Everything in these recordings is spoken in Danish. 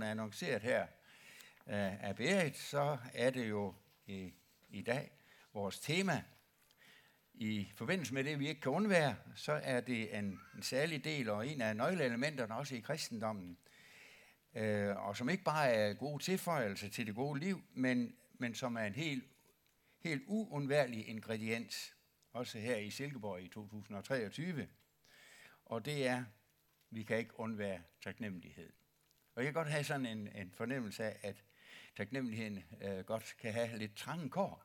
blevet annonceret her øh, af Berit, så er det jo i, i dag vores tema. I forbindelse med det, vi ikke kan undvære, så er det en, en særlig del og en af nøgleelementerne også i kristendommen, øh, og som ikke bare er gode tilføjelser til det gode liv, men, men som er en helt, helt uundværlig ingrediens, også her i Silkeborg i 2023. Og det er, vi kan ikke undvære taknemmelighed. Og jeg kan godt have sådan en, en fornemmelse af, at taknemmeligheden øh, godt kan have lidt trange kår.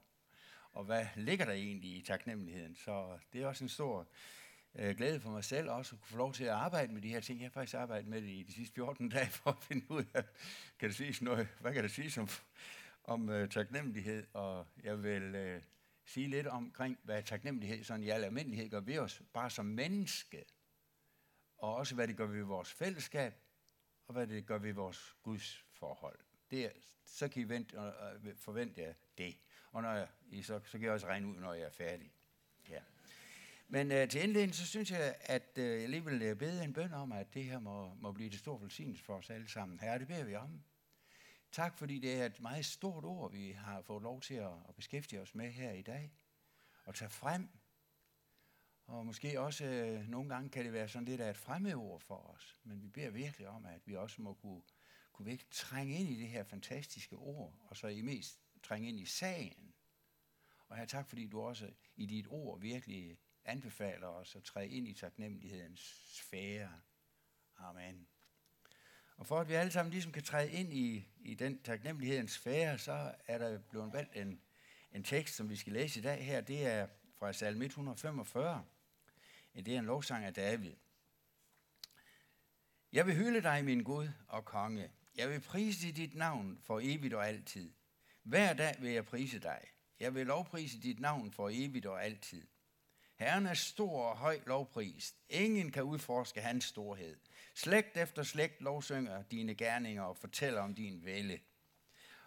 Og hvad ligger der egentlig i taknemmeligheden? Så det er også en stor øh, glæde for mig selv også at kunne få lov til at arbejde med de her ting. Jeg har faktisk arbejdet med det i de sidste 14 dage for at finde ud af, kan det siges noget, hvad kan det siges om, om øh, taknemmelighed? Og jeg vil øh, sige lidt omkring, hvad taknemmelighed sådan i al almindelighed gør ved os, bare som menneske. Og også hvad det gør ved vores fællesskab, og hvad det gør ved vores Guds forhold. Det så kan I vente, og, og forvente jer det. Og når jeg, så, så kan jeg også regne ud, når jeg er færdig. Ja. Men øh, til indledning, så synes jeg, at øh, jeg lige vil øh, bede en bøn om, at det her må, må blive det store velsignelse for os alle sammen. Her det beder vi om. Tak, fordi det er et meget stort ord, vi har fået lov til at, at beskæftige os med her i dag. Og tage frem. Og måske også øh, nogle gange kan det være sådan lidt af et fremmedord for os. Men vi beder virkelig om, at vi også må kunne, kunne virkelig trænge ind i det her fantastiske ord. Og så i mest trænge ind i sagen. Og her tak, fordi du også i dit ord virkelig anbefaler os at træde ind i taknemmelighedens sfære. Amen. Og for at vi alle sammen ligesom kan træde ind i, i den taknemmelighedens sfære, så er der blevet valgt en, en tekst, som vi skal læse i dag her. Det er fra salme 145. Det er en lovsang af David. Jeg vil hylde dig, min Gud og konge. Jeg vil prise dit navn for evigt og altid. Hver dag vil jeg prise dig. Jeg vil lovprise dit navn for evigt og altid. Herren er stor og høj lovprist. Ingen kan udforske hans storhed. Slægt efter slægt lovsynger dine gerninger og fortæller om din vælde.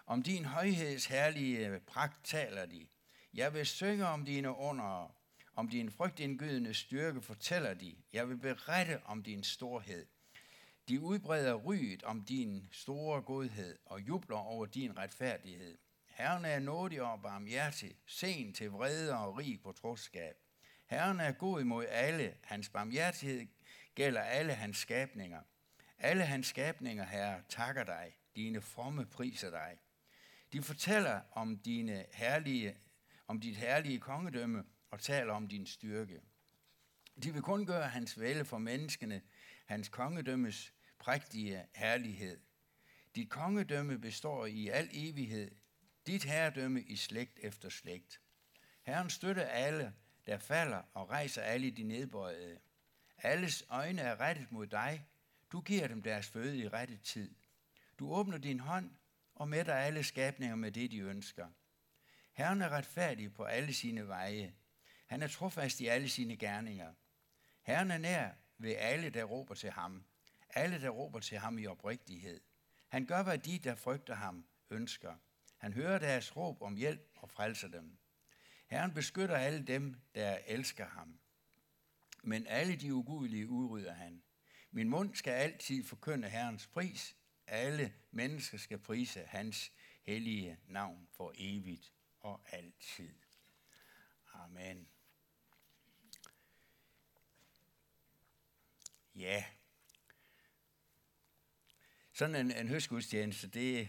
Om din højheds herlige pragt taler de. Jeg vil synge om dine under. Om din frygtindgydende styrke fortæller de. Jeg vil berette om din storhed. De udbreder ryget om din store godhed og jubler over din retfærdighed. Herren er nådig og barmhjertig, sen til vrede og rig på troskab. Herren er god imod alle. Hans barmhjertighed gælder alle hans skabninger. Alle hans skabninger, herre, takker dig. Dine fromme priser dig. De fortæller om, dine herlige, om dit herlige kongedømme og taler om din styrke. De vil kun gøre hans vælde for menneskene, hans kongedømmes prægtige herlighed. Dit kongedømme består i al evighed, dit herredømme i slægt efter slægt. Herren støtter alle, der falder og rejser alle de nedbøjede. Alles øjne er rettet mod dig. Du giver dem deres føde i rette tid. Du åbner din hånd og mætter alle skabninger med det, de ønsker. Herren er retfærdig på alle sine veje. Han er trofast i alle sine gerninger. Herren er nær ved alle, der råber til ham. Alle, der råber til ham i oprigtighed. Han gør, hvad de, der frygter ham, ønsker. Han hører deres råb om hjælp og frelser dem. Herren beskytter alle dem, der elsker ham. Men alle de ugudelige udrydder han. Min mund skal altid forkynde Herrens pris. Alle mennesker skal prise hans hellige navn for evigt og altid. Amen. Ja. Sådan en, en høstgudstjeneste, det,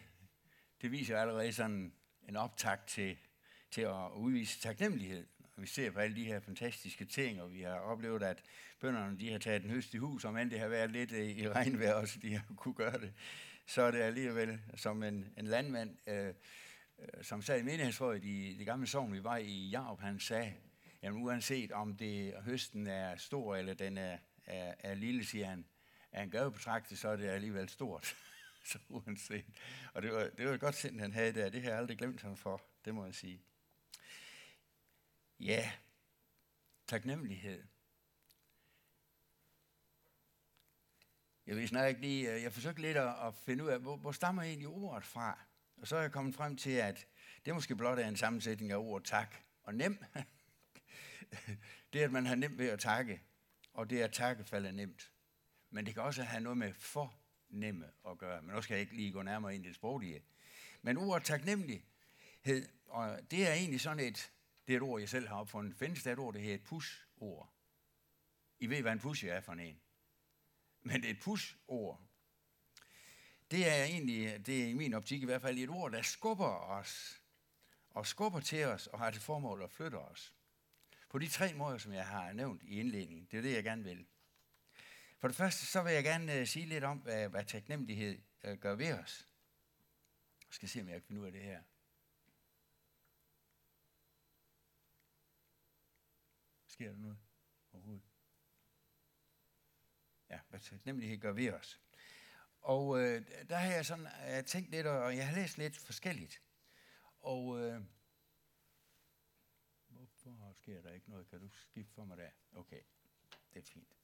det viser allerede sådan en optakt til til at udvise taknemmelighed. Og vi ser på alle de her fantastiske ting, og vi har oplevet, at bønderne de har taget den høst i hus, om end det har været lidt øh, i regnvejr også, de har kunne gøre det. Så er det alligevel som en, en landmand, øh, øh som sagde i menighedsrådet i det gamle sogn, vi var i Jarup, han sagde, jamen uanset om det høsten er stor eller den er, er, er lille, siger han, er en gavebetragtet, så er det alligevel stort. så uanset. Og det var, det var et godt sind, han havde der. Det har jeg aldrig glemt ham for, det må jeg sige. Ja, taknemmelighed. Jeg vil snart ikke lige, øh, jeg forsøgte lidt at, at finde ud af, hvor, hvor stammer egentlig ordet fra? Og så er jeg kommet frem til, at det måske blot er en sammensætning af ord tak og nem. det er, at man har nemt ved at takke, og det er at falder nemt. Men det kan også have noget med for nemme at gøre. Men nu skal jeg ikke lige gå nærmere ind i det sproglige. Men ordet taknemmelighed, og det er egentlig sådan et, det er et ord, jeg selv har opfundet. Findes der et ord, det hedder et push-ord? I ved, hvad en push er for en. Men et push-ord, det er egentlig, det er i min optik i hvert fald et ord, der skubber os, og skubber til os, og har til formål at flytte os. På de tre måder, som jeg har nævnt i indledningen. Det er det, jeg gerne vil. For det første, så vil jeg gerne uh, sige lidt om, hvad, hvad taknemmelighed uh, gør ved os. Jeg skal se, om jeg kan finde ud af det her. Sker der noget overhovedet? Ja, hvad taknemmelighed gør ved os. Og øh, der har jeg sådan jeg tænkt lidt, og jeg har læst lidt forskelligt. Og øh, sker der ikke noget? Kan du skifte for mig der? Okay, det er fint.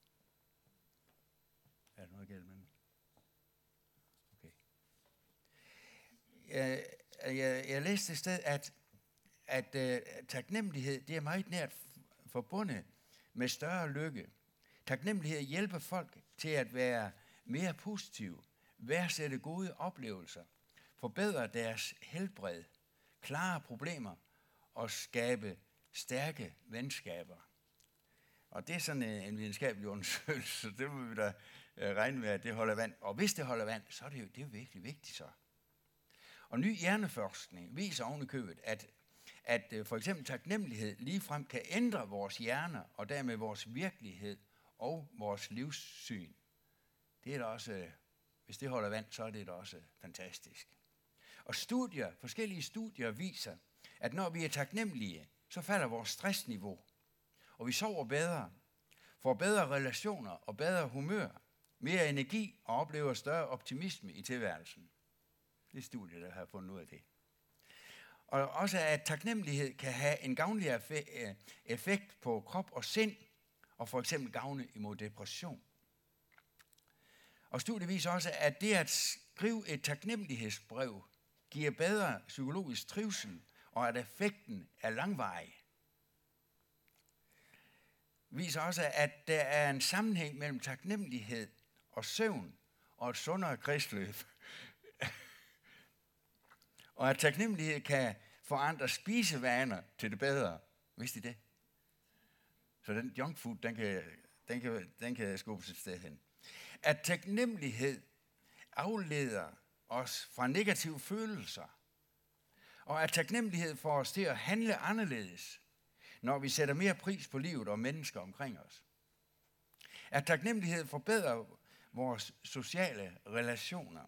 Er der noget galt med mig? Okay. Jeg, jeg, jeg læste et sted, at, at uh, taknemmelighed det er meget nært forbundet med større lykke. Taknemmelighed hjælper folk til at være mere positive, værdsætte gode oplevelser, forbedre deres helbred, klare problemer og skabe stærke venskaber. Og det er sådan en videnskabelig undersøgelse, så det må vi da øh, regne med, at det holder vand. Og hvis det holder vand, så er det jo, det er jo virkelig vigtigt så. Og ny hjerneforskning viser ovenikøbet, at, at øh, for eksempel taknemmelighed ligefrem kan ændre vores hjerner, og dermed vores virkelighed og vores livssyn. Det er da også, øh, hvis det holder vand, så er det da også fantastisk. Og studier, forskellige studier viser, at når vi er taknemmelige, så falder vores stressniveau, og vi sover bedre, får bedre relationer og bedre humør, mere energi og oplever større optimisme i tilværelsen. Det er studiet, der har fundet ud af det. Og også at taknemmelighed kan have en gavnlig øh, effekt på krop og sind, og for eksempel gavne imod depression. Og studiet viser også, at det at skrive et taknemmelighedsbrev giver bedre psykologisk trivsel, og at effekten er langvarig. Viser også, at der er en sammenhæng mellem taknemmelighed og søvn og et sundere kredsløb. og at taknemmelighed kan forandre spisevaner til det bedre. Vidste I det? Så den junk food, den kan, den kan, den kan skubbes et sted hen. At taknemmelighed afleder os fra negative følelser. Og at taknemmelighed får os til at handle anderledes, når vi sætter mere pris på livet og mennesker omkring os. At taknemmelighed forbedrer vores sociale relationer.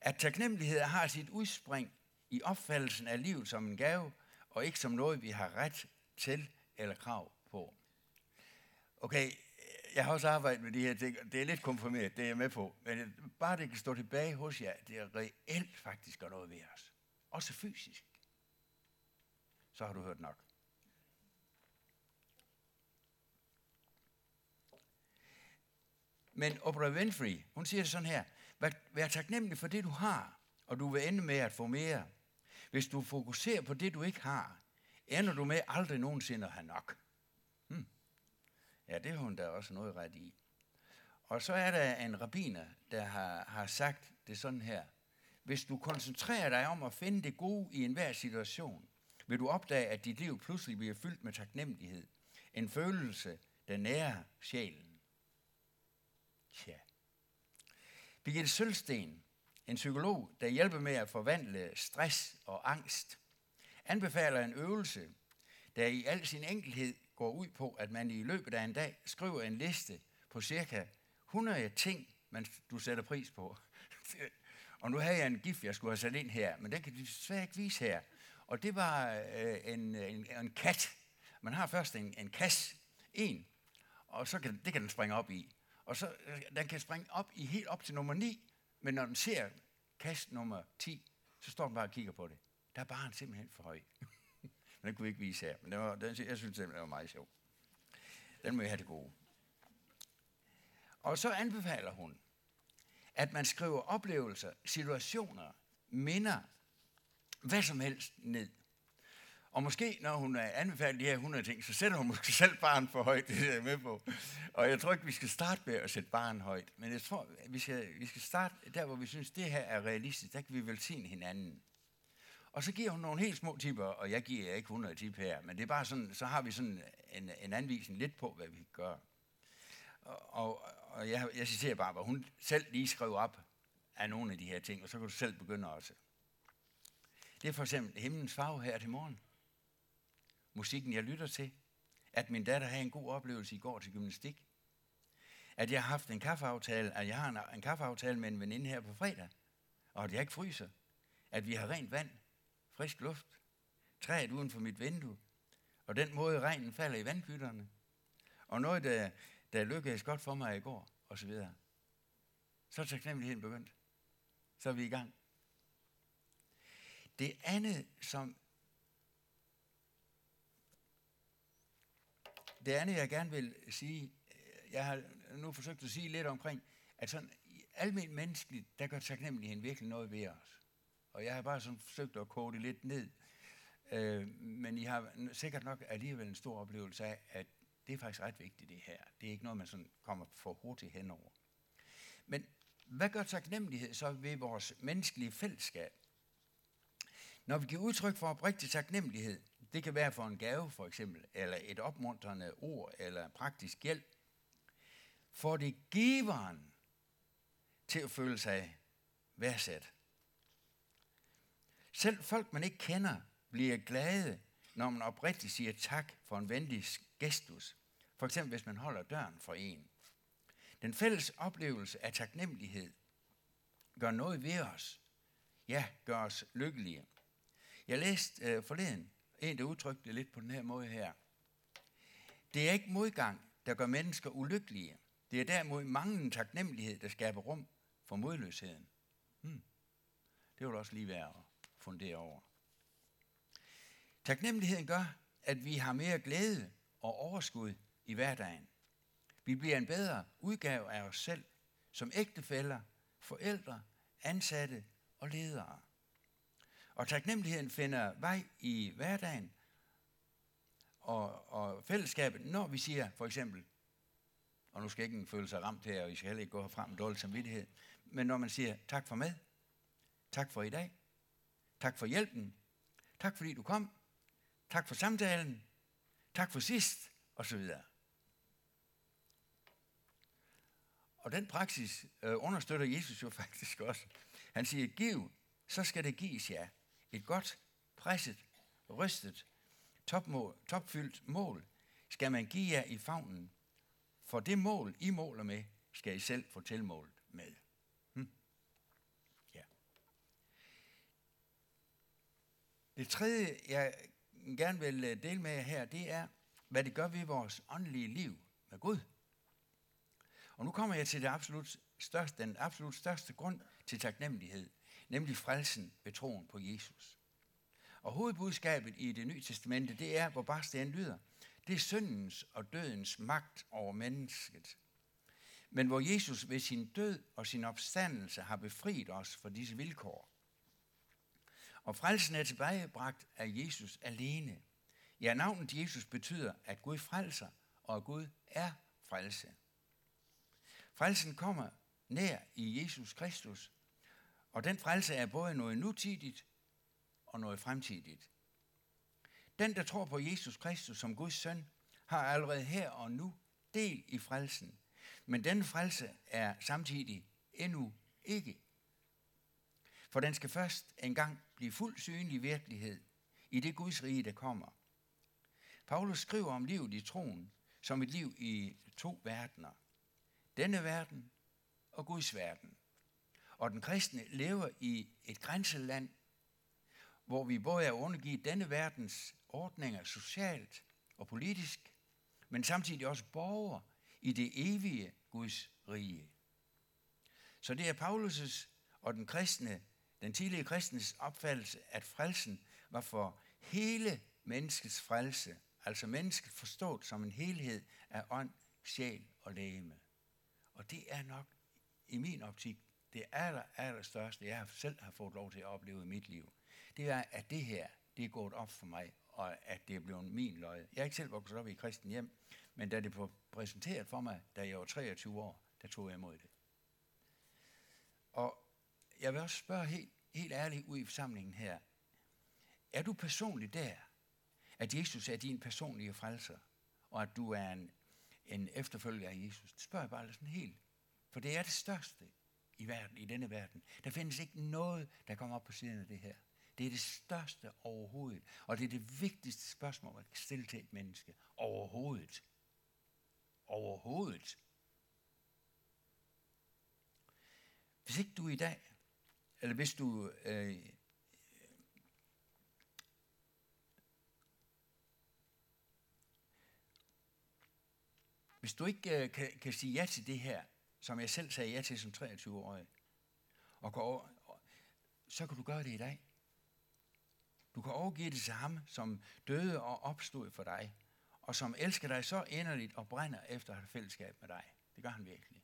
At taknemmelighed har sit udspring i opfattelsen af livet som en gave, og ikke som noget, vi har ret til eller krav på. Okay, jeg har også arbejdet med de her ting, det er lidt konfirmeret, det er jeg med på, men bare det kan stå tilbage hos jer, det er reelt faktisk gør noget ved os. Også fysisk. Så har du hørt nok. Men Oprah Winfrey, hun siger sådan her, vær, vær taknemmelig for det, du har, og du vil ende med at få mere. Hvis du fokuserer på det, du ikke har, ender du med aldrig nogensinde at have nok. Hmm. Ja, det har hun da også noget ret i. Og så er der en rabiner, der har, har sagt det sådan her. Hvis du koncentrerer dig om at finde det gode i enhver situation, vil du opdage, at dit liv pludselig bliver fyldt med taknemmelighed. En følelse, der nærer sjælen. Tja. Birgitte Sølsten, en psykolog, der hjælper med at forvandle stress og angst, anbefaler en øvelse, der i al sin enkelhed går ud på, at man i løbet af en dag skriver en liste på cirka 100 ting, man, du sætter pris på og nu havde jeg en gif, jeg skulle have sat ind her, men den kan de desværre ikke vise her. Og det var øh, en, en, en kat. Man har først en, en kasse, en, og så kan, det kan den springe op i. Og så, øh, den kan springe op i helt op til nummer 9, men når den ser kast nummer 10, så står den bare og kigger på det. Der er bare en simpelthen for høj. men den kunne vi ikke vise her, men den var, den, jeg synes simpelthen, det var meget sjov. Den må jeg have det gode. Og så anbefaler hun, at man skriver oplevelser, situationer, minder, hvad som helst ned. Og måske, når hun er anbefalet de her 100 ting, så sætter hun måske selv barn for højt, det er jeg med på. Og jeg tror ikke, vi skal starte med at sætte barn højt. Men jeg tror, vi skal, vi skal starte der, hvor vi synes, det her er realistisk. Der kan vi velsigne hinanden. Og så giver hun nogle helt små tipper, og jeg giver ikke 100 tip her, men det er bare sådan, så har vi sådan en, en anvisning lidt på, hvad vi gør. Og, og, og jeg, jeg citerer bare, hvad hun selv lige skrev op af nogle af de her ting, og så kan du selv begynde også. Det er for eksempel himlens farve her til morgen. Musikken, jeg lytter til. At min datter havde en god oplevelse i går til gymnastik. At jeg har haft en kaffeaftale, at jeg har en, en kaffeaftale med en veninde her på fredag. Og at jeg ikke fryser. At vi har rent vand, frisk luft, træet uden for mit vindue. Og den måde regnen falder i vandpytterne. Og noget, der, der lykkedes godt for mig i går, og så videre. Så er taknemmeligheden begyndt. Så er vi i gang. Det andet, som det andet, jeg gerne vil sige, jeg har nu forsøgt at sige lidt omkring, at sådan almindeligt menneskeligt, der gør taknemmeligheden virkelig noget ved os. Og jeg har bare sådan forsøgt at kode det lidt ned. Øh, men I har sikkert nok alligevel en stor oplevelse af, at det er faktisk ret vigtigt det her. Det er ikke noget, man sådan kommer for hurtigt henover. Men hvad gør taknemmelighed så ved vores menneskelige fællesskab? Når vi giver udtryk for oprigtig taknemmelighed, det kan være for en gave for eksempel, eller et opmuntrende ord, eller praktisk hjælp, får det giveren til at føle sig værdsat. Selv folk, man ikke kender, bliver glade, når man oprigtigt siger tak for en venlig gestus. For eksempel, hvis man holder døren for en. Den fælles oplevelse af taknemmelighed gør noget ved os. Ja, gør os lykkelige. Jeg læste øh, forleden en, der udtrykte det lidt på den her måde her. Det er ikke modgang, der gør mennesker ulykkelige. Det er derimod manglende taknemmelighed, der skaber rum for modløsheden. Hmm. Det vil også lige være at fundere over. Taknemmeligheden gør, at vi har mere glæde og overskud i hverdagen. Vi bliver en bedre udgave af os selv, som ægtefæller, forældre, ansatte og ledere. Og taknemmeligheden finder vej i hverdagen og, og fællesskabet, når vi siger for eksempel, og nu skal ikke føle sig ramt her, og I skal heller ikke gå herfra med dårlig samvittighed, men når man siger tak for med, tak for i dag, tak for hjælpen, tak fordi du kom, tak for samtalen, tak for sidst, og så videre. Og den praksis øh, understøtter Jesus jo faktisk også. Han siger, giv, så skal det gives jer. Et godt, presset, rystet, topmål, topfyldt mål skal man give jer i favnen. For det mål, I måler med, skal I selv få tilmålet med. Hm. Ja. Det tredje, jeg gerne vil øh, dele med jer her, det er, hvad det gør ved vores åndelige liv med Gud. Og nu kommer jeg til det absolut største, den absolut største grund til taknemmelighed, nemlig frelsen ved troen på Jesus. Og hovedbudskabet i det nye testamente, det er, hvor bare den lyder, det er syndens og dødens magt over mennesket. Men hvor Jesus ved sin død og sin opstandelse har befriet os fra disse vilkår. Og frelsen er tilbagebragt af Jesus alene. Ja, navnet Jesus betyder, at Gud frelser, og at Gud er frelse. Frelsen kommer nær i Jesus Kristus, og den frelse er både noget nutidigt og noget fremtidigt. Den, der tror på Jesus Kristus som Guds søn, har allerede her og nu del i frelsen. Men den frelse er samtidig endnu ikke. For den skal først engang blive fuldt synlig virkelighed i det Guds rige, der kommer. Paulus skriver om livet i troen som et liv i to verdener. Denne verden og Guds verden. Og den kristne lever i et grænseland, hvor vi både er undergivet denne verdens ordninger socialt og politisk, men samtidig også borgere i det evige Guds rige. Så det er Paulus' og den kristne, den tidlige kristens opfattelse, at frelsen var for hele menneskets frelse, altså mennesket forstået som en helhed af ånd, sjæl og lægeme. Og det er nok i min optik det aller, aller største, jeg selv har fået lov til at opleve i mit liv. Det er, at det her, det er gået op for mig og at det er blevet min løg. Jeg er ikke selv vokset op i kristen hjem, men da det blev præsenteret for mig, da jeg var 23 år, der tog jeg imod det. Og jeg vil også spørge helt, helt ærligt ud i forsamlingen her. Er du personligt der, at Jesus er din personlige frelser, og at du er en, en efterfølger af Jesus? Det spørger jeg bare sådan helt. For det er det største i verden, i denne verden. Der findes ikke noget, der kommer op på siden af det her. Det er det største overhovedet. Og det er det vigtigste spørgsmål, man kan stille til et menneske. Overhovedet. Overhovedet. Hvis ikke du i dag, eller hvis du øh, hvis du ikke øh, kan, kan sige ja til det her, som jeg selv sagde ja til som 23-årig, og gå over, så kan du gøre det i dag. Du kan overgive det til ham, som døde og opstod for dig, og som elsker dig så inderligt og brænder efter at have fællesskab med dig. Det gør han virkelig.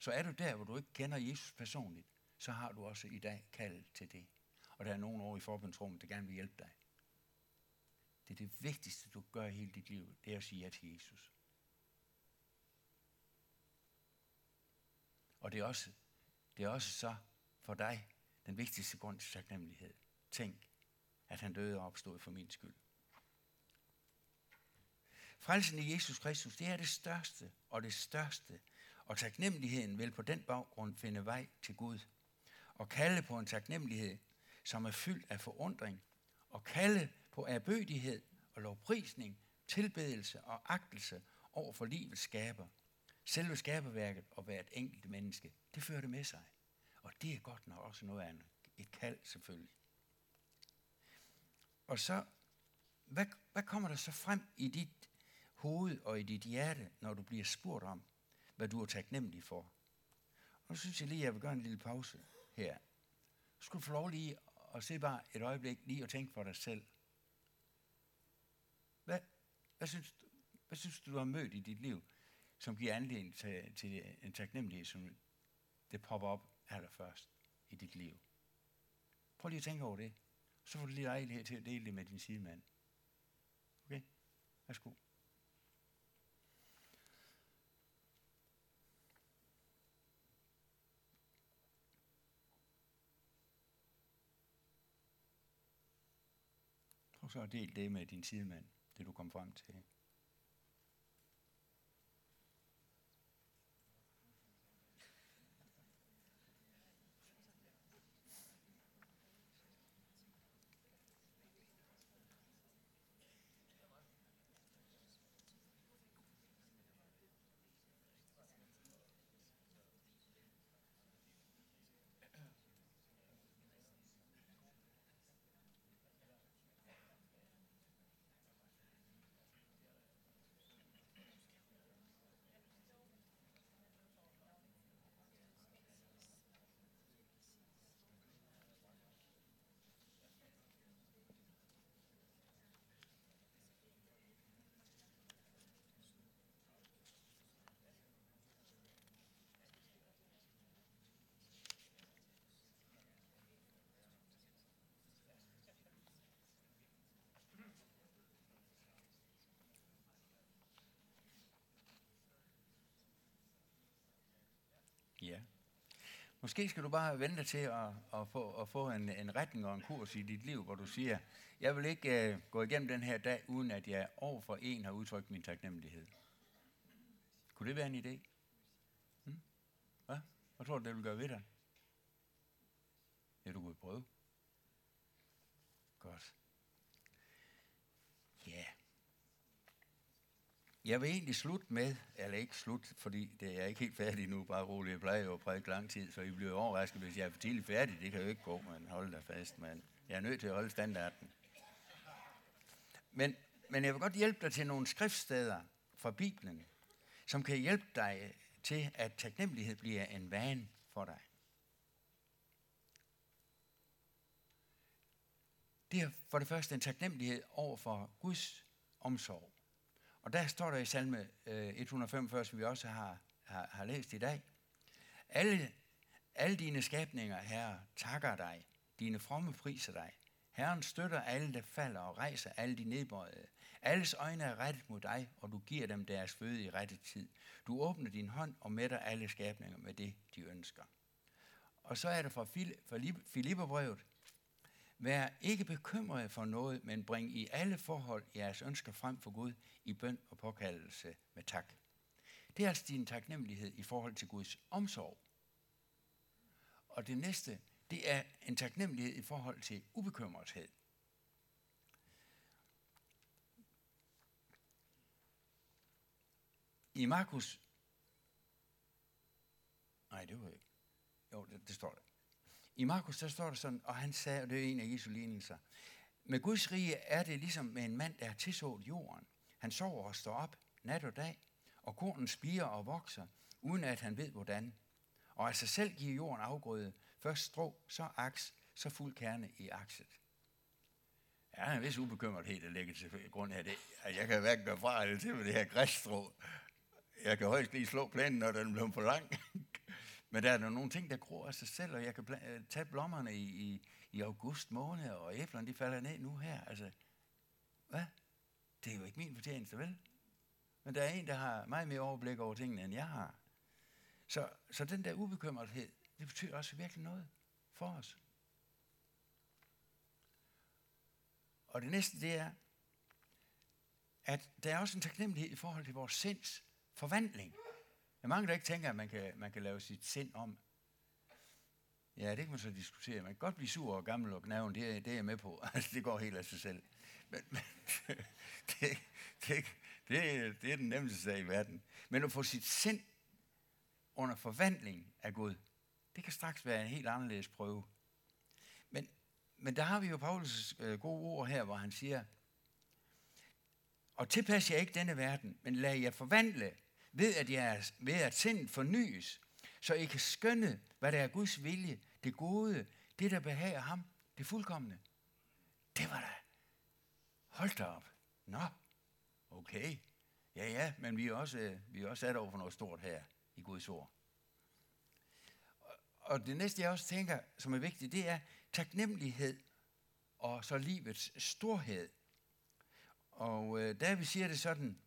Så er du der, hvor du ikke kender Jesus personligt, så har du også i dag kaldet til det. Og der er nogen over i forbundsrummet, der gerne vil hjælpe dig. Det er det vigtigste, du gør i hele dit liv, det er at sige ja til Jesus. Og det er også, det er også så for dig den vigtigste grund til taknemmelighed. Tænk, at han døde og opstod for min skyld. Frelsen i Jesus Kristus, det er det største og det største. Og taknemmeligheden vil på den baggrund finde vej til Gud. Og kalde på en taknemmelighed, som er fyldt af forundring. Og kalde på erbødighed og lovprisning, tilbedelse og agtelse over for livets skaber. Selve skaberværket og hvert enkelt menneske, det fører det med sig. Og det er godt nok også noget andet. Et kald selvfølgelig. Og så, hvad, hvad kommer der så frem i dit hoved og i dit hjerte, når du bliver spurgt om, hvad du er taknemmelig for? Og så synes jeg lige, at jeg vil gøre en lille pause her. Du skulle få lov lige at se bare et øjeblik lige og tænke for dig selv. Hvad, hvad, synes, du, hvad synes du, du har mødt i dit liv, som giver anledning til, til en taknemmelighed, som det popper op allerførst i dit liv? Prøv lige at tænke over det. Så får du lige lejlighed til at dele det med din sidemand. Okay? Værsgo. Så del det med din sidemand, det du kom frem til. Ja. Måske skal du bare vente til at, at, få, at få en, en retning og en kurs i dit liv, hvor du siger, jeg vil ikke uh, gå igennem den her dag, uden at jeg over for en har udtrykt min taknemmelighed. Kunne det være en idé? Hmm? Hvad? Hvad tror du, det vil gøre ved dig? Ja, du kunne prøve. Godt. Ja. Yeah. Jeg vil egentlig slutte med, eller ikke slut, fordi det er jeg ikke helt færdig nu, bare roligt. Jeg plejer jo at prædike lang tid, så I bliver overrasket, hvis jeg er for tidligt færdig. Det kan jo ikke gå, men hold da fast, men jeg er nødt til at holde standarden. Men, men jeg vil godt hjælpe dig til nogle skriftsteder fra Bibelen, som kan hjælpe dig til, at taknemmelighed bliver en vane for dig. Det er for det første en taknemmelighed over for Guds omsorg. Og der står der i salme øh, 145, som vi også har, har, har læst i dag. Alle, alle dine skabninger, herre, takker dig. Dine fromme priser dig. Herren støtter alle, der falder, og rejser alle de nedbøjede. Alles øjne er rettet mod dig, og du giver dem deres føde i rette tid. Du åbner din hånd og mætter alle skabninger med det, de ønsker. Og så er det fra Filipperbrevet. Vær ikke bekymret for noget, men bring i alle forhold jeres ønsker frem for Gud i bøn og påkaldelse med tak. Det er altså din taknemmelighed i forhold til Guds omsorg. Og det næste, det er en taknemmelighed i forhold til ubekymrethed. I Markus... Nej, det var ikke. Jo, det, det står der. I Markus, der står der sådan, og han sagde, og det er en af Jesu lignelser, med Guds rige er det ligesom med en mand, der har tilsået jorden. Han sover og står op nat og dag, og kornen spiger og vokser, uden at han ved hvordan. Og af sig selv giver jorden afgrøde, først strå, så aks, så fuld kerne i akset. Ja, der er en vis ubekymrethed, der ligger til grund af det. Altså, jeg kan hverken gøre fra eller til med det her græsstrå. Jeg kan højst lige slå planen, når den bliver for lang. Men der er nogle ting, der gror af sig selv, og jeg kan øh, tage blommerne i, i, i august måned, og æblerne de falder ned nu her. Altså, hvad? Det er jo ikke min fortjeneste, vel? Men der er en, der har meget mere overblik over tingene, end jeg har. Så, så den der ubekymrethed, det betyder også virkelig noget for os. Og det næste, det er, at der er også en taknemmelighed i forhold til vores sinds forvandling. Der er mange, der ikke tænker, at man kan, man kan lave sit sind om. Ja, det kan man så diskutere. Man kan godt blive sur og gammel og gnaven, det, det er jeg med på. Altså, det går helt af sig selv. Men, men det, det, det, det er den nemmeste sag i verden. Men at få sit sind under forvandling af Gud, det kan straks være en helt anderledes prøve. Men, men der har vi jo Paulus øh, gode ord her, hvor han siger, og tilpas jer ikke denne verden, men lad jer forvandle ved at, jeres, ved at sindet fornyes, så I kan skønne, hvad der er Guds vilje, det gode, det der behager ham, det fuldkommende. Det var da. Hold da op. Nå, okay. Ja, ja, men vi er også, øh, vi er også sat over for noget stort her i Guds ord. Og det næste, jeg også tænker, som er vigtigt, det er taknemmelighed og så livets storhed. Og øh, der vi siger det sådan,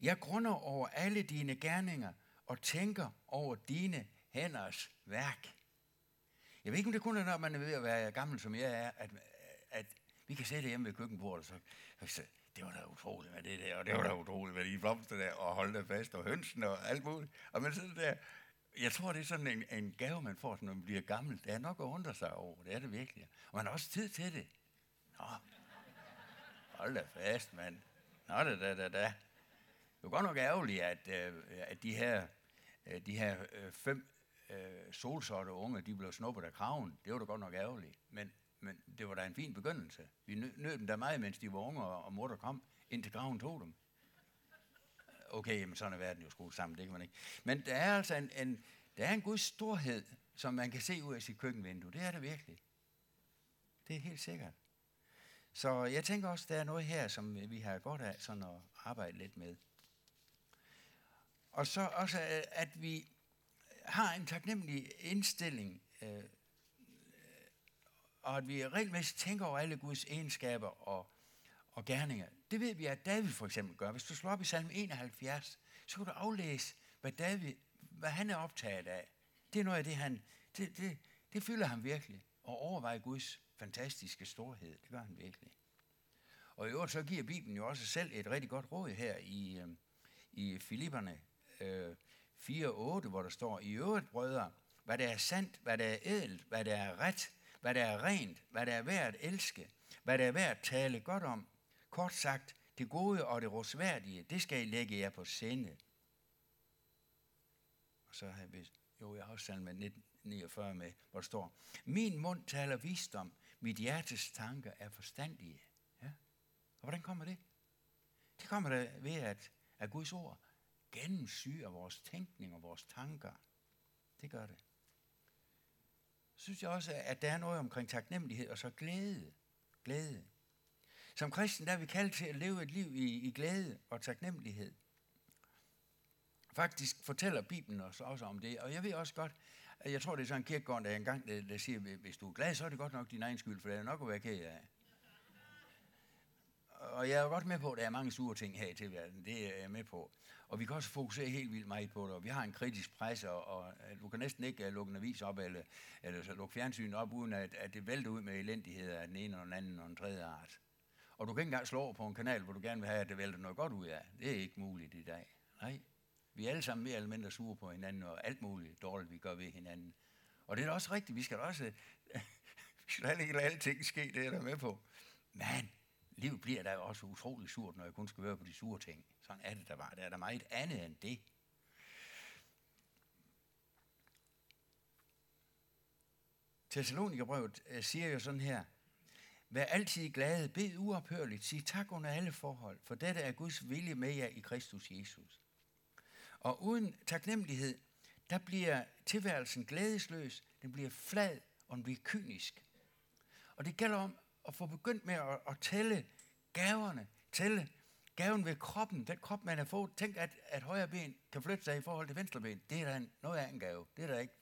jeg grunder over alle dine gerninger og tænker over dine hænders værk. Jeg ved ikke, om det kun er, når man er ved at være gammel, som jeg er, at, at vi kan sætte hjemme ved køkkenbordet, og så, det var da utroligt med det der, og det var da utroligt med de blomster der, og holde det fast, og hønsen og alt muligt. Og man sidder der, jeg tror, det er sådan en, en gave, man får, når man bliver gammel. Det er nok at undre sig over, det er det virkelig. Og man har også tid til det. Nå, hold da fast, mand. Nå, da, da, da, da. Det er godt nok ærgerligt, at, øh, at de her, øh, de her øh, fem øh, solsorte unge, de blev snuppet af kraven. Det var da godt nok ærgerligt. Men, men det var da en fin begyndelse. Vi nød dem da meget, mens de var unge, og, og mor der kom, indtil kraven tog dem. Okay, men sådan er verden jo skruet sammen, det kan man ikke. Men der er altså en, en, der er en Guds storhed, som man kan se ud af sit køkkenvindue. Det er det virkelig. Det er helt sikkert. Så jeg tænker også, der er noget her, som vi har godt af sådan at arbejde lidt med. Og så også, øh, at vi har en taknemmelig indstilling, øh, øh, og at vi regelmæssigt tænker over alle Guds egenskaber og, og gerninger. Det ved vi, at David for eksempel gør. Hvis du slår op i salm 71, så kan du aflæse, hvad, David, hvad han er optaget af. Det er noget af det, han, det, det, det fylder ham virkelig. Og overveje Guds fantastiske storhed. Det gør han virkelig. Og i øvrigt så giver Bibelen jo også selv et rigtig godt råd her i, øh, i Filipperne øh, 4.8, hvor der står, i øvrigt, brødre, hvad der er sandt, hvad der er ædelt, hvad der er ret, hvad der er rent, hvad der er værd at elske, hvad der er værd at tale godt om. Kort sagt, det gode og det rosværdige, det skal I lægge jer på sinde. Og så har vi, jo, jeg har også salme 1949 med, hvor der står, min mund taler visdom, mit hjertes tanker er forstandige. Ja. Og hvordan kommer det? Det kommer der ved, at, at Guds ord gennemsyrer vores tænkning og vores tanker. Det gør det. Så synes jeg også, at der er noget omkring taknemmelighed og så glæde. Glæde. Som kristen der er vi kaldt til at leve et liv i, i glæde og taknemmelighed. Faktisk fortæller Bibelen os også om det, og jeg ved også godt, at Jeg tror, det er sådan en kirkegård, der engang der, der siger, hvis du er glad, så er det godt nok din egen skyld, for det er nok at være ked af. Og jeg er jo godt med på, at der er mange sure ting her i tilværelsen. Det er jeg med på. Og vi kan også fokusere helt vildt meget på det. Og vi har en kritisk presse, og, og du kan næsten ikke uh, lukke en avis op, eller, eller så lukke fjernsynet op, uden at, at det vælter ud med elendighed af den ene og den anden og den tredje art. Og du kan ikke engang slå over på en kanal, hvor du gerne vil have, at det vælter noget godt ud af. Det er ikke muligt i dag. Nej. Vi er alle sammen mere eller mindre sure på hinanden, og alt muligt dårligt, vi gør ved hinanden. Og det er da også rigtigt. Vi skal da også... vi skal da ikke lade alting ske, det er der med på. Men livet bliver da også utrolig surt, når jeg kun skal høre på de sure ting. Sådan er det der var. Der er der meget andet end det. Thessalonikerbrevet øh, siger jo sådan her, Vær altid glade, bed uophørligt, sig tak under alle forhold, for dette er Guds vilje med jer i Kristus Jesus. Og uden taknemmelighed, der bliver tilværelsen glædesløs, den bliver flad, og den bliver kynisk. Og det gælder om at få begyndt med at, at tælle gaverne, tælle gaven ved kroppen, den krop, man har fået. Tænk, at, at højre ben kan flytte sig i forhold til venstre ben. Det er da en, noget af en gave. Det er der ikke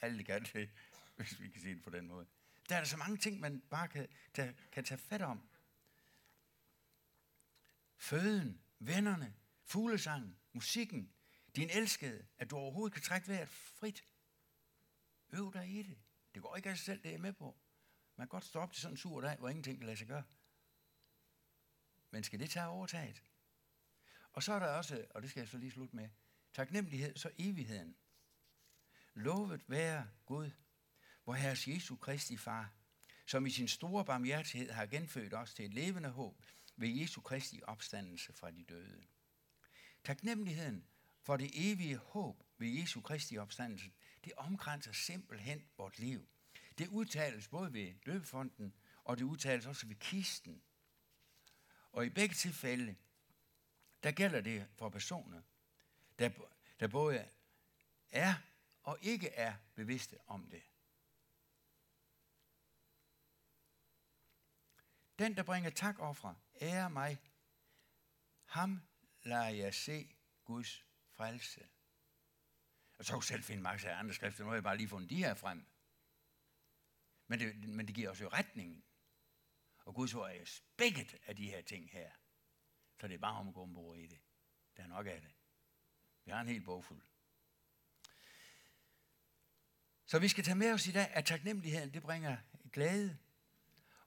alle, kan det, hvis vi kan sige det på den måde. Der er der så mange ting, man bare kan tage, kan tage fat om. Føden, vennerne, fuglesangen, musikken, din elskede, at du overhovedet kan trække vejret frit. Øv dig i det. Det går ikke af sig selv, det er med på. Man kan godt stå op til sådan en sur dag, hvor ingenting kan lade sig gøre. Men skal det tage overtaget? Og så er der også, og det skal jeg så lige slutte med, taknemmelighed, så evigheden. Lovet være Gud, hvor Herres Jesu Kristi Far, som i sin store barmhjertighed har genfødt os til et levende håb ved Jesu Kristi opstandelse fra de døde. Taknemmeligheden for det evige håb ved Jesu Kristi opstandelse, det omkranser simpelthen vort liv. Det udtales både ved døbefonden, og det udtales også ved kisten. Og i begge tilfælde, der gælder det for personer, der, der både er og ikke er bevidste om det. Den, der bringer takoffre, ære mig. Ham lader jeg se Guds frelse. Og så selv finde masser af andre skrifter. Nu har jeg bare lige fundet de her frem. Men det, men det giver os jo retningen. Og Guds ord er spækket af de her ting her. Så det er bare om at gå ombord i det. Der er nok af det. Vi har en helt bogfuld. Så vi skal tage med os i dag, at taknemmeligheden, det bringer glæde.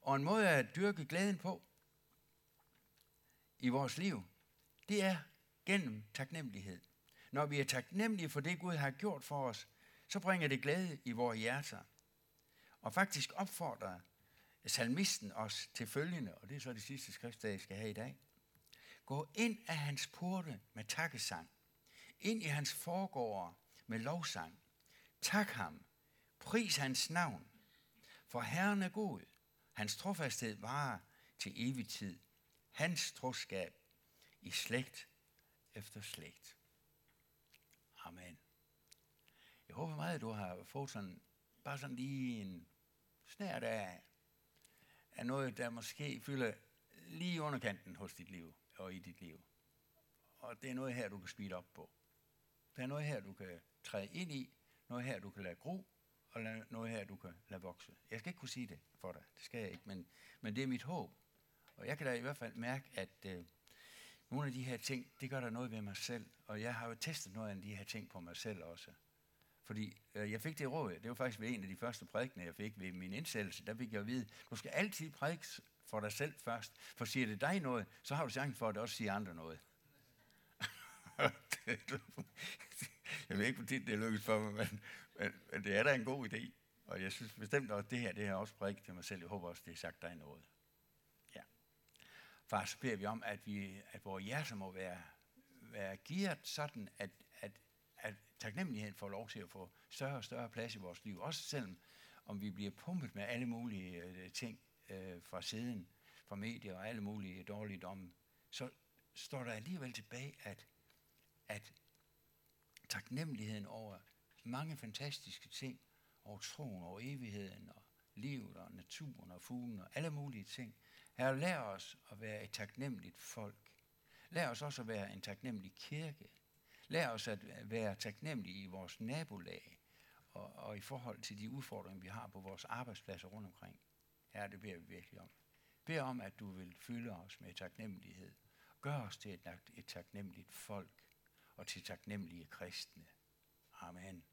Og en måde at dyrke glæden på i vores liv, det er gennem taknemmelighed. Når vi er taknemmelige for det, Gud har gjort for os, så bringer det glæde i vores hjerter. Og faktisk opfordrer salmisten os til følgende, og det er så det sidste skrift, jeg skal have i dag. Gå ind af hans porte med takkesang. Ind i hans forgårder med lovsang. Tak ham. Pris hans navn. For Herren er god. Hans trofasthed varer til evig tid. Hans troskab i slægt efter slægt. Amen. Jeg håber meget, at du har fået sådan, bare sådan lige en snært af, af noget, der måske fylder lige underkanten hos dit liv og i dit liv. Og det er noget her, du kan speede op på. Der er noget her, du kan træde ind i, noget her, du kan lade gro, og noget her, du kan lade vokse. Jeg skal ikke kunne sige det for dig, det skal jeg ikke, men, men det er mit håb. Og jeg kan da i hvert fald mærke, at øh, nogle af de her ting, det gør der noget ved mig selv. Og jeg har jo testet noget af de her ting på mig selv også. Fordi øh, jeg fik det råd, det var faktisk ved en af de første prædikner, jeg fik ved min indsættelse, der fik jeg at vide, du skal altid prædike for dig selv først, for siger det dig noget, så har du chancen for, at det også siger andre noget. jeg ved ikke, hvor tit det er lykkedes for mig, men, men, men det er da en god idé. Og jeg synes bestemt også, at det her, det her også prædiket til mig selv. Jeg håber også, det er sagt dig noget. Ja. Far, så beder vi om, at, vi, at vores hjerter må være, være gearet sådan, at taknemmeligheden får lov til at få større og større plads i vores liv. Også selvom om vi bliver pumpet med alle mulige øh, ting øh, fra siden, fra medier og alle mulige dårligdomme, så står der alligevel tilbage, at, at taknemmeligheden over mange fantastiske ting, over troen, over evigheden, og livet, og naturen, og fuglen, og alle mulige ting, Herre, lær os at være et taknemmeligt folk. Lær os også at være en taknemmelig kirke. Lær os at være taknemmelige i vores nabolag og, og i forhold til de udfordringer, vi har på vores arbejdspladser rundt omkring. Her det beder vi virkelig om. Bed om, at du vil fylde os med taknemmelighed. Gør os til et, et taknemmeligt folk og til taknemmelige kristne. Amen.